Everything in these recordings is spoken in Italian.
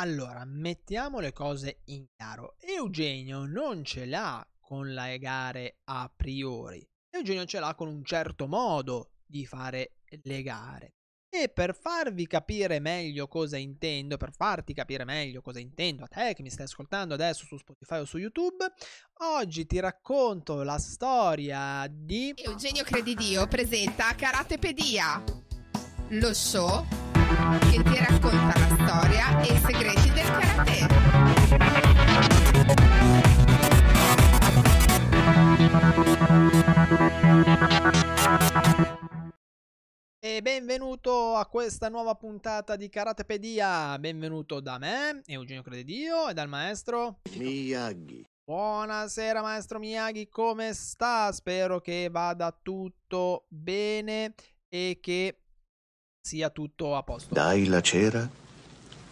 Allora, mettiamo le cose in chiaro. Eugenio non ce l'ha con le gare a priori. Eugenio ce l'ha con un certo modo di fare le gare. E per farvi capire meglio cosa intendo, per farti capire meglio cosa intendo, a te che mi stai ascoltando adesso su Spotify o su YouTube, oggi ti racconto la storia di Eugenio Credidio presenta Karatepedia, lo show benvenuto a questa nuova puntata di Karatepedia. Benvenuto da me, Eugenio Credidio, e dal maestro Miyagi. Buonasera maestro Miyagi, come sta? Spero che vada tutto bene e che sia tutto a posto. Dai la cera,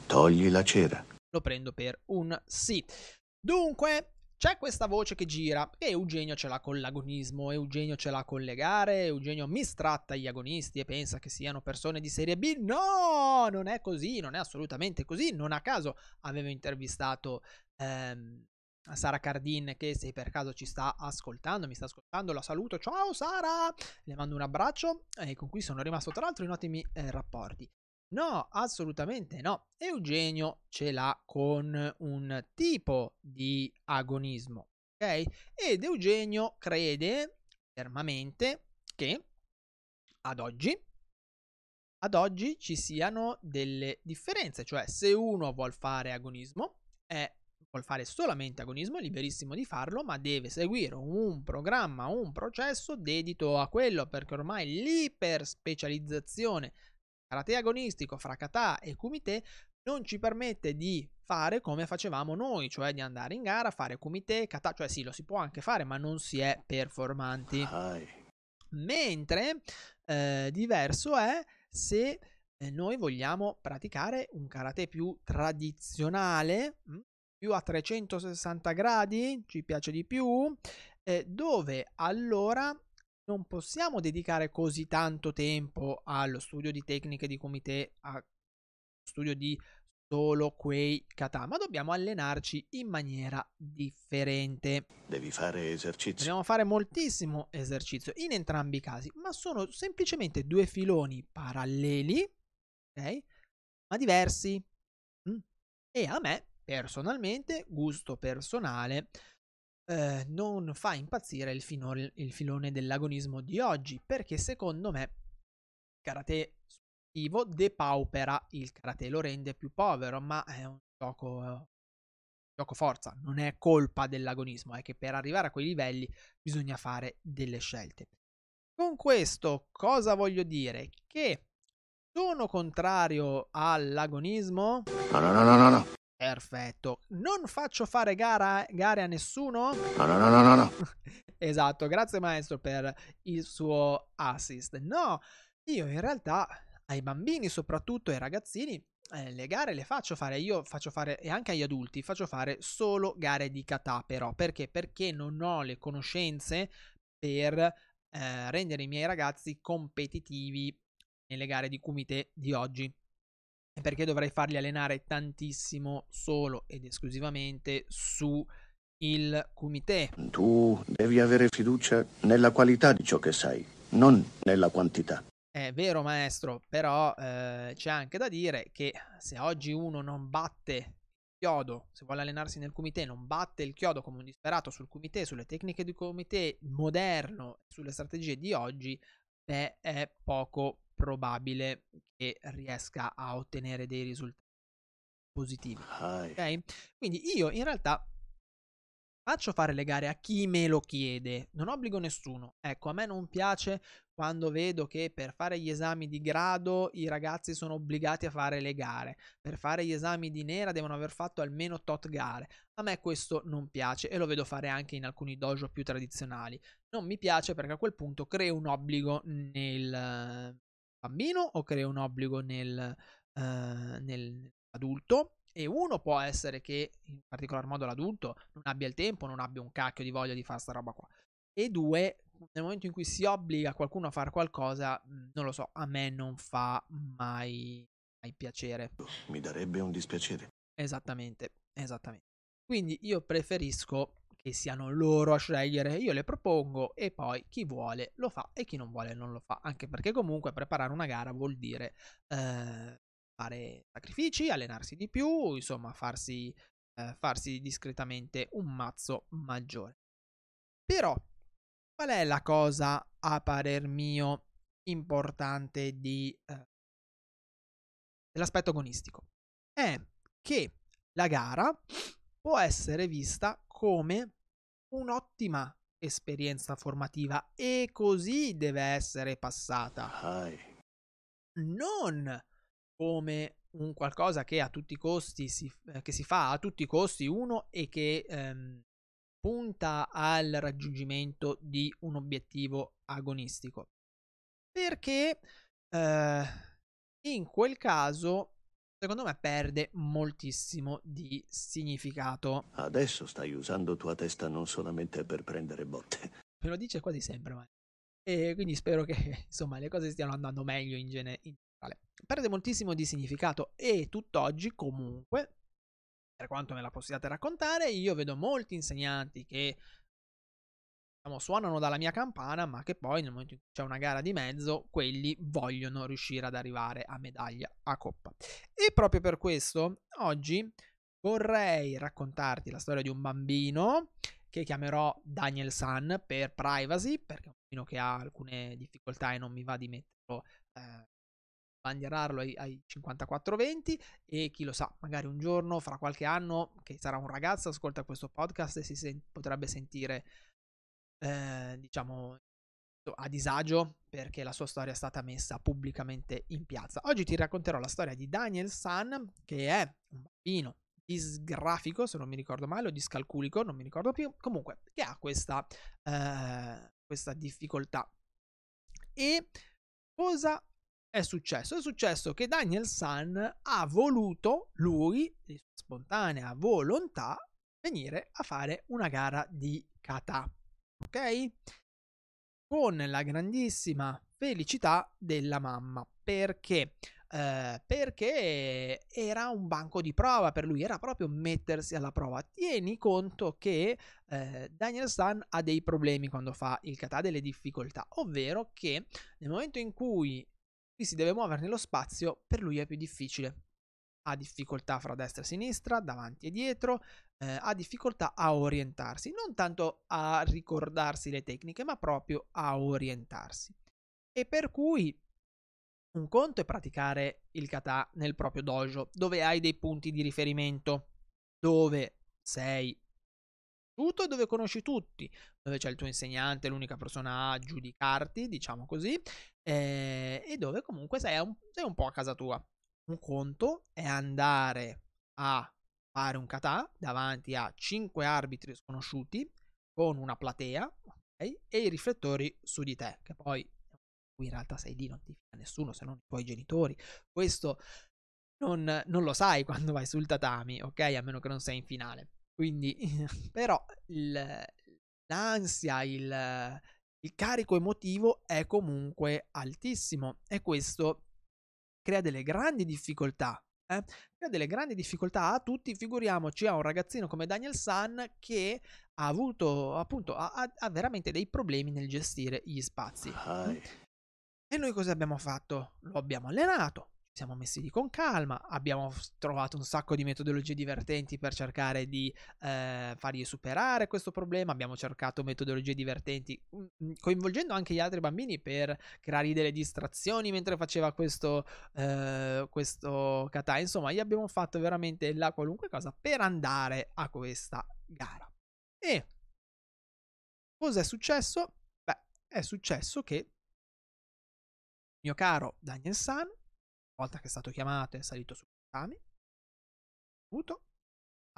togli la cera. Lo prendo per un sì. Dunque, c'è questa voce che gira e Eugenio ce l'ha con l'agonismo, Eugenio ce l'ha con le gare, Eugenio mistratta gli agonisti e pensa che siano persone di serie B. No, non è così, non è assolutamente così. Non a caso avevo intervistato ehm, Sara Cardin che se per caso ci sta ascoltando, mi sta ascoltando, la saluto. Ciao Sara! Le mando un abbraccio e con cui sono rimasto tra l'altro in ottimi eh, rapporti. No, assolutamente no. Eugenio ce l'ha con un tipo di agonismo, ok? Ed Eugenio crede fermamente che ad oggi ad oggi ci siano delle differenze, cioè se uno vuol fare agonismo è vuol fare solamente agonismo, è liberissimo di farlo, ma deve seguire un programma, un processo dedito a quello, perché ormai l'iperspecializzazione karate agonistico fra kata e kumite non ci permette di fare come facevamo noi, cioè di andare in gara, fare kumite, kata, cioè sì, lo si può anche fare, ma non si è performanti. Mentre eh, diverso è se eh, noi vogliamo praticare un karate più tradizionale, mh, più a 360 gradi, ci piace di più, eh, dove allora non possiamo dedicare così tanto tempo allo studio di tecniche di comité, a studio di solo quei kata, ma dobbiamo allenarci in maniera differente. Devi fare esercizio. Dobbiamo fare moltissimo esercizio in entrambi i casi, ma sono semplicemente due filoni paralleli, ok? Ma diversi. Mm. E a me, personalmente, gusto personale, eh, non fa impazzire il, finone, il filone dell'agonismo di oggi, perché secondo me karate sportivo depaupera il karate, lo rende più povero, ma è un gioco, uh, gioco forza, non è colpa dell'agonismo, è che per arrivare a quei livelli bisogna fare delle scelte. Con questo cosa voglio dire? Che sono contrario all'agonismo? No, no, no, no, no. Perfetto. Non faccio fare gara, gare a nessuno? No, no, no, no, no, no. esatto, grazie maestro per il suo assist. No, io in realtà ai bambini, soprattutto ai ragazzini, eh, le gare le faccio fare, io faccio fare, e anche agli adulti, faccio fare solo gare di kata però, perché? Perché non ho le conoscenze per eh, rendere i miei ragazzi competitivi nelle gare di kumite di oggi perché dovrei farli allenare tantissimo solo ed esclusivamente su il kumite. Tu devi avere fiducia nella qualità di ciò che sai, non nella quantità. È vero maestro, però eh, c'è anche da dire che se oggi uno non batte il chiodo, se vuole allenarsi nel kumite, non batte il chiodo come un disperato sul kumite, sulle tecniche di kumite moderno, sulle strategie di oggi, beh, è poco probabile che riesca a ottenere dei risultati positivi. Ok? Quindi io in realtà faccio fare le gare a chi me lo chiede, non obbligo nessuno. Ecco, a me non piace quando vedo che per fare gli esami di grado i ragazzi sono obbligati a fare le gare, per fare gli esami di nera devono aver fatto almeno tot gare. A me questo non piace e lo vedo fare anche in alcuni dojo più tradizionali. Non mi piace perché a quel punto creo un obbligo nel bambino o crea un obbligo nel, uh, nell'adulto. E uno può essere che, in particolar modo l'adulto, non abbia il tempo, non abbia un cacchio di voglia di fare sta roba qua. E due, nel momento in cui si obbliga qualcuno a fare qualcosa, non lo so, a me non fa mai, mai piacere. Mi darebbe un dispiacere. Esattamente, esattamente. Quindi io preferisco che siano loro a scegliere, io le propongo e poi chi vuole lo fa e chi non vuole non lo fa, anche perché comunque preparare una gara vuol dire eh, fare sacrifici, allenarsi di più, insomma farsi, eh, farsi discretamente un mazzo maggiore. Però, qual è la cosa a parer mio importante di, eh, dell'aspetto agonistico? È che la gara può essere vista come un'ottima esperienza formativa e così deve essere passata. Non come un qualcosa che a tutti i costi si, eh, che si fa a tutti i costi uno e che ehm, punta al raggiungimento di un obiettivo agonistico. Perché eh, in quel caso secondo me perde moltissimo di significato. Adesso stai usando tua testa non solamente per prendere botte. Me lo dice quasi sempre, ma... E quindi spero che insomma le cose stiano andando meglio in, gene- in generale. Perde moltissimo di significato e tutt'oggi comunque, per quanto me la possiate raccontare, io vedo molti insegnanti che diciamo, suonano dalla mia campana, ma che poi nel momento in cui c'è una gara di mezzo, quelli vogliono riuscire ad arrivare a medaglia, a coppa. E proprio per questo, oggi vorrei raccontarti la storia di un bambino che chiamerò Daniel San per privacy, perché è un bambino che ha alcune difficoltà e non mi va di metterlo eh, bandierarlo ai, ai 54-20 e chi lo sa, magari un giorno, fra qualche anno, che sarà un ragazzo, ascolta questo podcast e si sen- potrebbe sentire eh, diciamo, a disagio perché la sua storia è stata messa pubblicamente in piazza. Oggi ti racconterò la storia di Daniel San, che è un bambino disgrafico, se non mi ricordo male, o discalculico, non mi ricordo più, comunque, che ha questa, eh, questa difficoltà. E cosa è successo? È successo che Daniel San ha voluto, lui, di spontanea volontà, venire a fare una gara di kata ok? Con la grandissima felicità della mamma. Perché? Eh, perché era un banco di prova per lui, era proprio mettersi alla prova. Tieni conto che eh, Daniel Stan ha dei problemi quando fa il kata, delle difficoltà, ovvero che nel momento in cui si deve muovere nello spazio, per lui è più difficile. Ha difficoltà fra destra e sinistra, davanti e dietro, eh, ha difficoltà a orientarsi, non tanto a ricordarsi le tecniche, ma proprio a orientarsi. E per cui un conto è praticare il kata nel proprio dojo, dove hai dei punti di riferimento, dove sei tutto dove conosci tutti, dove c'è il tuo insegnante, l'unica persona a giudicarti, diciamo così, eh, e dove comunque sei un, sei un po' a casa tua. Un conto è andare a fare un kata davanti a 5 arbitri sconosciuti con una platea okay, e i riflettori su di te, che poi qui in realtà sei lì, non ti fida nessuno se non i tuoi genitori. Questo non, non, lo sai quando vai sul tatami, ok? A meno che non sei in finale. Quindi, però, il, l'ansia, il, il carico emotivo è comunque altissimo e questo crea delle grandi difficoltà. Eh? Crea delle grandi difficoltà a tutti, figuriamoci a un ragazzino come Daniel San che ha avuto appunto ha, ha veramente dei problemi nel gestire gli spazi. E noi cosa abbiamo fatto? Lo abbiamo allenato, siamo messi lì con calma, abbiamo trovato un sacco di metodologie divertenti per cercare di eh, fargli superare questo problema, abbiamo cercato metodologie divertenti mm, mm, coinvolgendo anche gli altri bambini per creargli delle distrazioni mentre faceva questo, eh, questo kata, insomma gli abbiamo fatto veramente la qualunque cosa per andare a questa gara. E cosa è successo? Beh, è successo che mio caro Daniel San volta che è stato chiamato è salito sul tatami,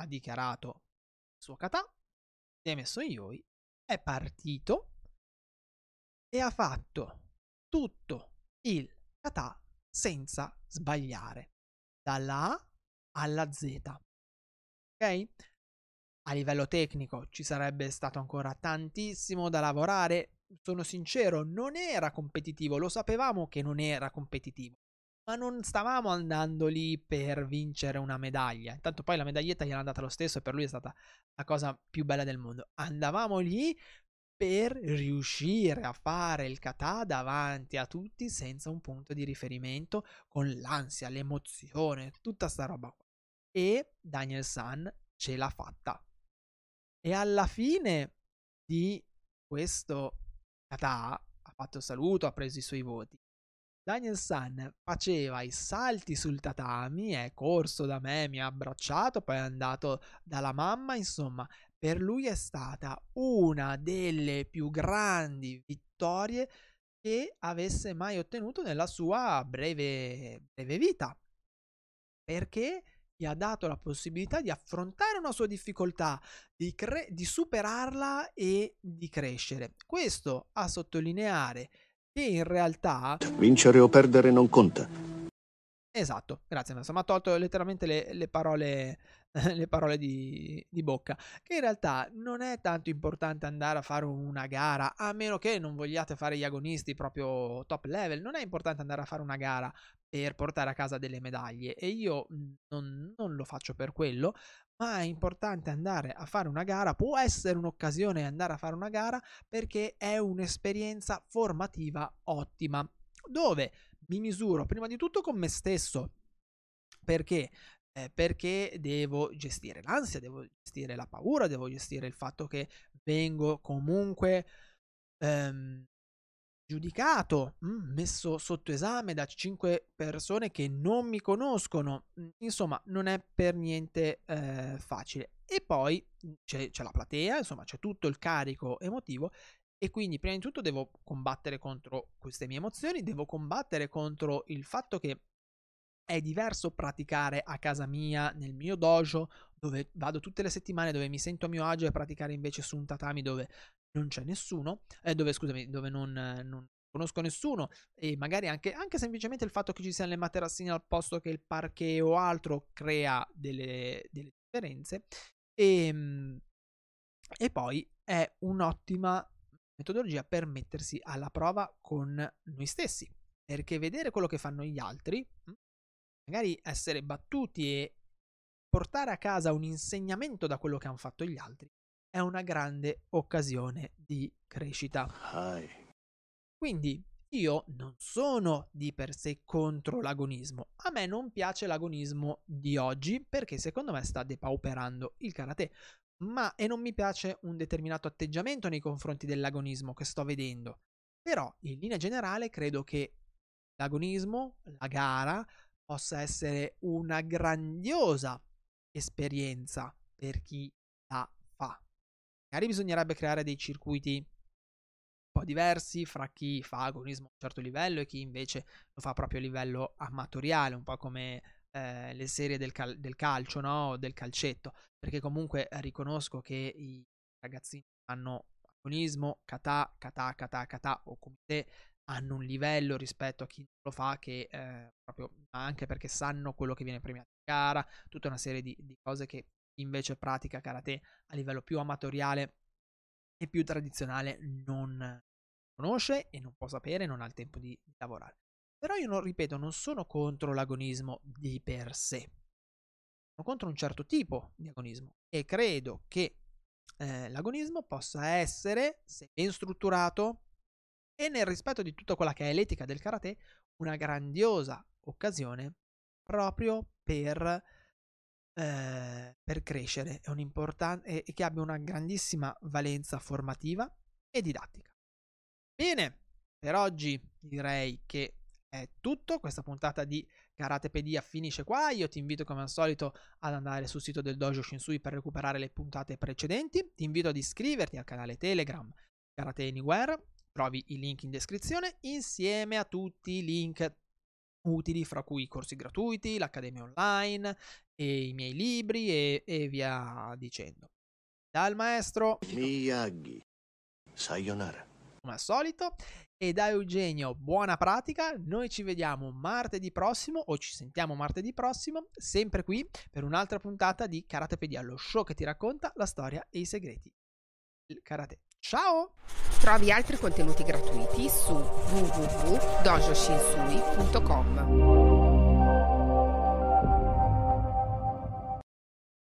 ha dichiarato il suo kata, si è messo in yoi, è partito e ha fatto tutto il kata senza sbagliare, dalla A alla Z. Ok? A livello tecnico ci sarebbe stato ancora tantissimo da lavorare. Sono sincero, non era competitivo, lo sapevamo che non era competitivo ma non stavamo andando lì per vincere una medaglia. Intanto poi la medaglietta gliel'ha andata lo stesso e per lui è stata la cosa più bella del mondo. Andavamo lì per riuscire a fare il kata davanti a tutti senza un punto di riferimento, con l'ansia, l'emozione, tutta sta roba qua. E Daniel San ce l'ha fatta. E alla fine di questo kata ha fatto saluto, ha preso i suoi voti. Daniel San faceva i salti sul tatami, è corso da me, mi ha abbracciato, poi è andato dalla mamma, insomma, per lui è stata una delle più grandi vittorie che avesse mai ottenuto nella sua breve, breve vita. Perché gli ha dato la possibilità di affrontare una sua difficoltà, di, cre- di superarla e di crescere. Questo a sottolineare che in realtà... Vincere o perdere non conta. Esatto, grazie mi ha tolto letteralmente le, le parole, le parole di, di, bocca, che in realtà non è tanto importante andare a fare una gara, a meno che non vogliate fare gli agonisti proprio top level, non è importante andare a fare una gara per portare a casa delle medaglie e io non, non lo faccio per quello, ma è importante andare a fare una gara, può essere un'occasione andare a fare una gara perché è un'esperienza formativa ottima, dove mi misuro prima di tutto con me stesso. Perché? Eh, perché devo gestire l'ansia, devo gestire la paura, devo gestire il fatto che vengo comunque ehm, giudicato, mm, messo sotto esame da cinque persone che non mi conoscono. Mm, insomma, non è per niente eh, facile. E poi mm, c'è, c'è la platea, insomma, c'è tutto il carico emotivo e quindi prima di tutto devo combattere contro queste mie emozioni, devo combattere contro il fatto che è diverso praticare a casa mia, nel mio dojo, dove vado tutte le settimane, dove mi sento a mio agio e praticare invece su un tatami dove non c'è nessuno, eh, dove scusami, dove non, non conosco nessuno e magari anche, anche, semplicemente il fatto che ci siano le materassine al posto che il parquet o altro crea delle, delle differenze e, ehm, e poi è un'ottima metodologia per mettersi alla prova con noi stessi. Perché vedere quello che fanno gli altri, hm, magari essere battuti e portare a casa un insegnamento da quello che hanno fatto gli altri, è una grande occasione di crescita. Quindi io non sono di per sé contro l'agonismo. A me non piace l'agonismo di oggi perché secondo me sta depauperando il karate ma e non mi piace un determinato atteggiamento nei confronti dell'agonismo che sto vedendo. Però in linea generale credo che l'agonismo, la gara, possa essere una grandiosa esperienza per chi la. Magari bisognerebbe creare dei circuiti un po' diversi fra chi fa agonismo a un certo livello e chi invece lo fa proprio a livello amatoriale, un po' come eh, le serie del, cal- del calcio, no? Del calcetto, perché comunque riconosco che i ragazzini hanno agonismo, kata, kata, kata, kata o come te hanno un livello rispetto a chi lo fa che eh, proprio anche perché sanno quello che viene premiato in gara, tutta una serie di, di cose che invece pratica karate a livello più amatoriale e più tradizionale non conosce e non può sapere, non ha il tempo di, lavorare. Però io non ripeto, non sono contro l'agonismo di per sé. Sono contro un certo tipo di agonismo e credo che eh, l'agonismo possa essere, se ben strutturato e nel rispetto di tutta quella che è l'etica del karate, una grandiosa occasione proprio per, eh, per crescere e, e che abbia una grandissima valenza formativa e didattica. Bene, per oggi direi che è tutto. Questa puntata di Karatepedia finisce qua. Io ti invito come al solito ad andare sul sito del Dojo Shinsui per recuperare le puntate precedenti. Ti invito ad iscriverti al canale Telegram Karate Anywhere. Trovi i link in descrizione insieme a tutti i link utili, fra cui i corsi gratuiti, l'accademia online, e i miei libri e, e via dicendo. Dal maestro Miyagi. Sayonara. Come al solito e da Eugenio, buona pratica. Noi ci vediamo martedì prossimo o ci sentiamo martedì prossimo, sempre qui per un'altra puntata di Karatepedia, lo show che ti racconta la storia e i segreti del karate. Ciao! Trovi altri contenuti gratuiti su www.dojoshinsui.com.